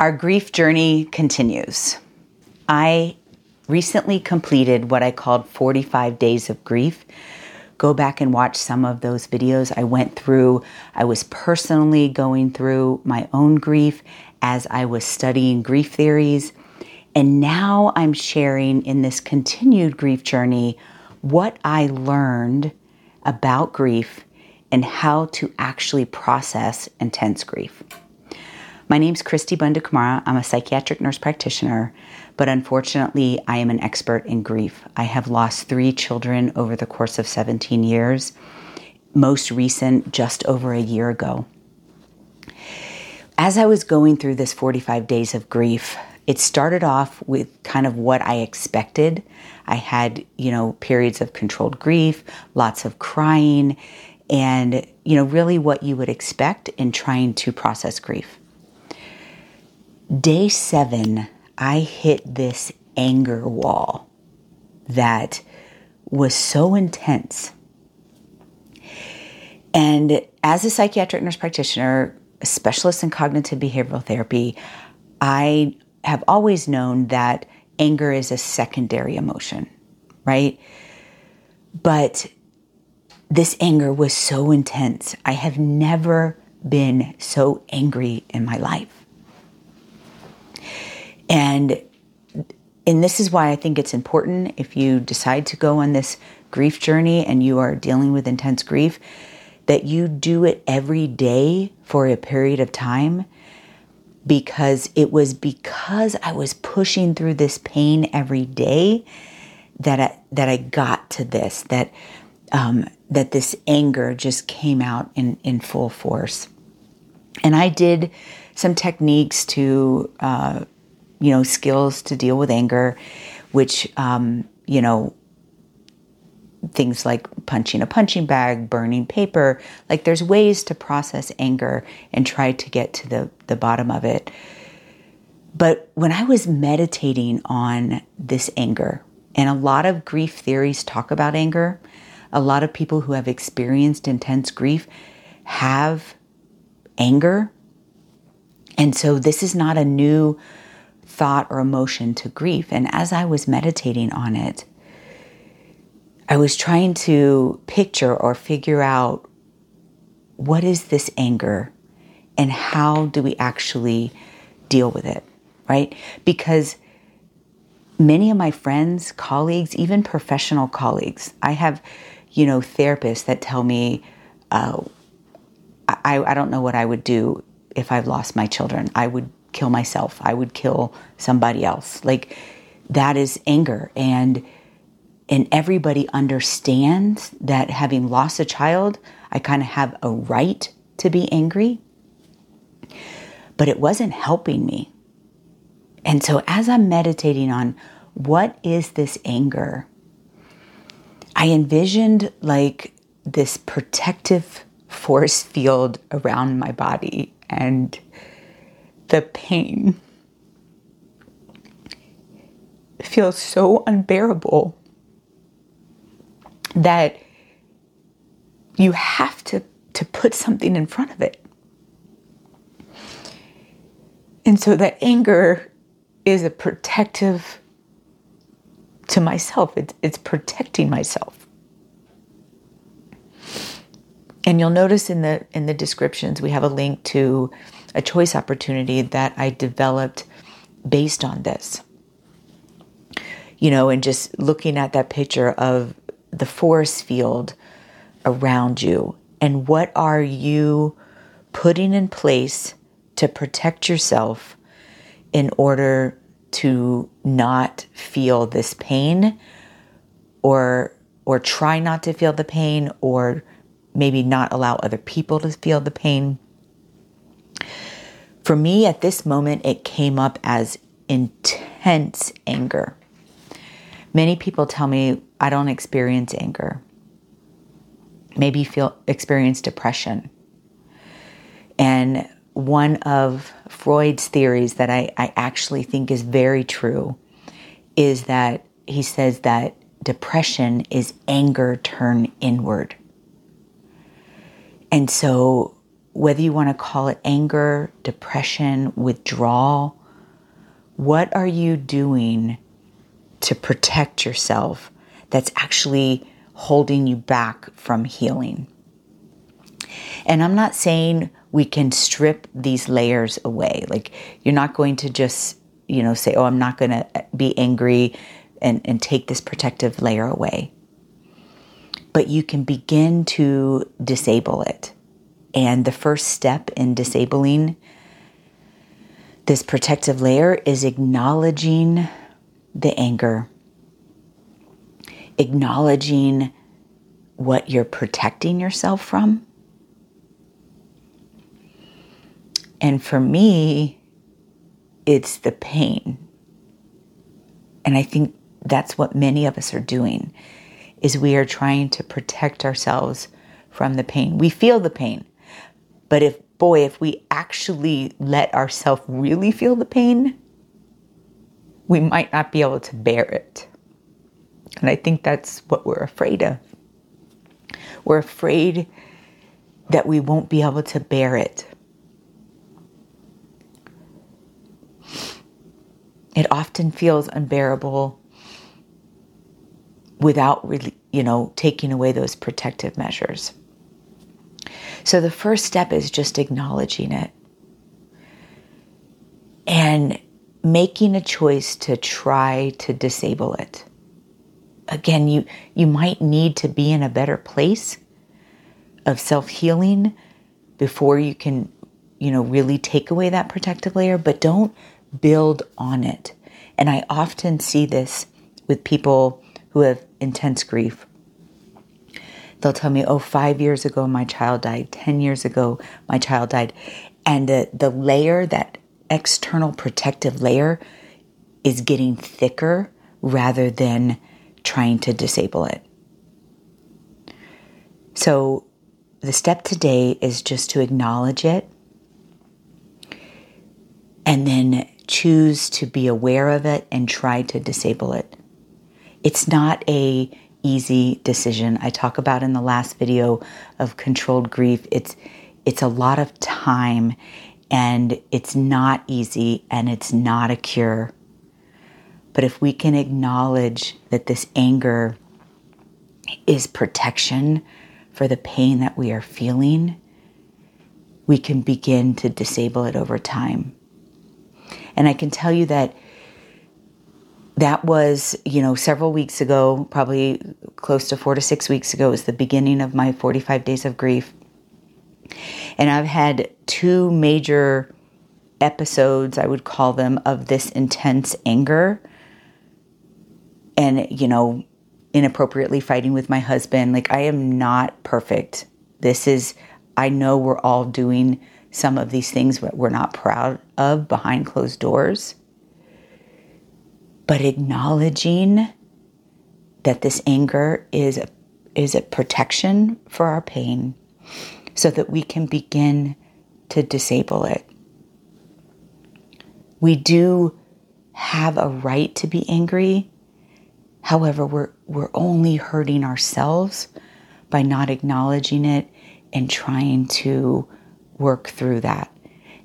Our grief journey continues. I recently completed what I called 45 days of grief. Go back and watch some of those videos I went through. I was personally going through my own grief as I was studying grief theories. And now I'm sharing in this continued grief journey what I learned about grief and how to actually process intense grief. My name is Christy Bundakumara. I'm a psychiatric nurse practitioner, but unfortunately, I am an expert in grief. I have lost three children over the course of 17 years, most recent just over a year ago. As I was going through this 45 days of grief, it started off with kind of what I expected. I had, you know, periods of controlled grief, lots of crying, and, you know, really what you would expect in trying to process grief. Day seven, I hit this anger wall that was so intense. And as a psychiatric nurse practitioner, a specialist in cognitive behavioral therapy, I have always known that anger is a secondary emotion, right? But this anger was so intense. I have never been so angry in my life. And and this is why I think it's important if you decide to go on this grief journey and you are dealing with intense grief that you do it every day for a period of time because it was because I was pushing through this pain every day that I, that I got to this that um, that this anger just came out in in full force, and I did some techniques to uh, you know, skills to deal with anger, which, um, you know, things like punching a punching bag, burning paper. Like there's ways to process anger and try to get to the, the bottom of it. But when I was meditating on this anger, and a lot of grief theories talk about anger, a lot of people who have experienced intense grief have anger. And so this is not a new thought or emotion to grief. And as I was meditating on it, I was trying to picture or figure out what is this anger and how do we actually deal with it, right? Because many of my friends, colleagues, even professional colleagues, I have, you know, therapists that tell me, uh, I, I don't know what I would do if I've lost my children. I would kill myself. I would kill somebody else. Like that is anger and and everybody understands that having lost a child, I kind of have a right to be angry. But it wasn't helping me. And so as I'm meditating on what is this anger, I envisioned like this protective force field around my body and the pain feels so unbearable that you have to, to put something in front of it. And so that anger is a protective to myself, it's, it's protecting myself. And you'll notice in the in the descriptions we have a link to a choice opportunity that I developed based on this. You know, and just looking at that picture of the force field around you and what are you putting in place to protect yourself in order to not feel this pain or or try not to feel the pain or maybe not allow other people to feel the pain for me, at this moment, it came up as intense anger. Many people tell me I don't experience anger. Maybe feel experience depression. And one of Freud's theories that I, I actually think is very true is that he says that depression is anger turned inward. And so whether you want to call it anger, depression, withdrawal, what are you doing to protect yourself that's actually holding you back from healing? And I'm not saying we can strip these layers away. Like you're not going to just, you know, say, oh, I'm not going to uh, be angry and, and take this protective layer away. But you can begin to disable it. And the first step in disabling this protective layer is acknowledging the anger, acknowledging what you're protecting yourself from. And for me, it's the pain. And I think that's what many of us are doing is we are trying to protect ourselves from the pain. We feel the pain. But if boy, if we actually let ourselves really feel the pain, we might not be able to bear it. And I think that's what we're afraid of. We're afraid that we won't be able to bear it. It often feels unbearable without really, you know, taking away those protective measures. So the first step is just acknowledging it and making a choice to try to disable it. Again, you you might need to be in a better place of self-healing before you can, you know, really take away that protective layer, but don't build on it. And I often see this with people who have intense grief they'll tell me, oh, five years ago my child died, 10 years ago my child died. And the, the layer, that external protective layer, is getting thicker rather than trying to disable it. So the step today is just to acknowledge it and then choose to be aware of it and try to disable it. It's not a easy decision. I talk about in the last video of controlled grief. It's it's a lot of time and it's not easy and it's not a cure. But if we can acknowledge that this anger is protection for the pain that we are feeling, we can begin to disable it over time. And I can tell you that that was, you know, several weeks ago, probably close to four to six weeks ago, was the beginning of my 45 days of grief. And I've had two major episodes, I would call them, of this intense anger and, you know, inappropriately fighting with my husband. Like, I am not perfect. This is, I know we're all doing some of these things that we're not proud of behind closed doors but acknowledging that this anger is a, is a protection for our pain so that we can begin to disable it. We do have a right to be angry. However, we're, we're only hurting ourselves by not acknowledging it and trying to work through that.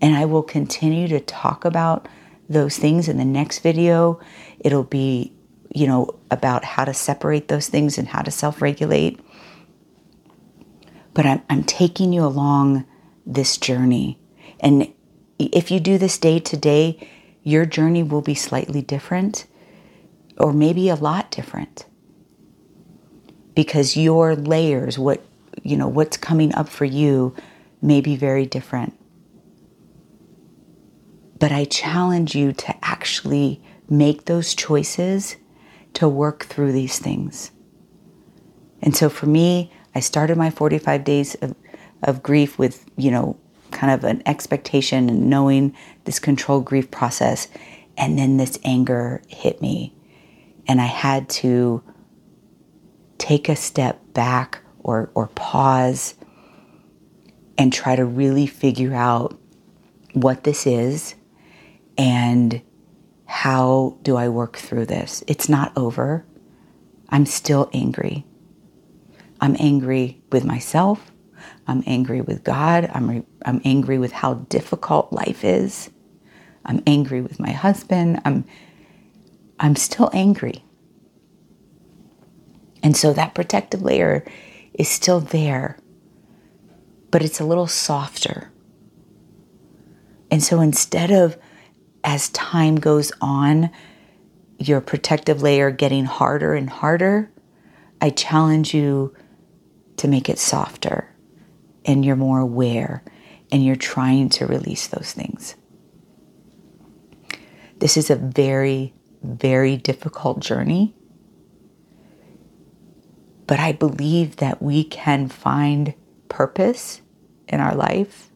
And I will continue to talk about those things in the next video. It'll be, you know, about how to separate those things and how to self regulate. But I'm, I'm taking you along this journey. And if you do this day to day, your journey will be slightly different or maybe a lot different because your layers what you know what's coming up for you may be very different but I challenge you to actually make those choices to work through these things. And so for me, I started my 45 days of, of grief with, you know, kind of an expectation and knowing this controlled grief process. And then this anger hit me. And I had to take a step back or, or pause and try to really figure out what this is and how do I work through this? It's not over. I'm still angry. I'm angry with myself. I'm angry with God. I'm, re- I'm angry with how difficult life is. I'm angry with my husband. I'm, I'm still angry. And so that protective layer is still there, but it's a little softer. And so instead of as time goes on, your protective layer getting harder and harder, I challenge you to make it softer and you're more aware and you're trying to release those things. This is a very, very difficult journey. But I believe that we can find purpose in our life.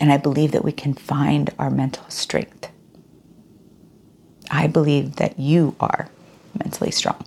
And I believe that we can find our mental strength. I believe that you are mentally strong.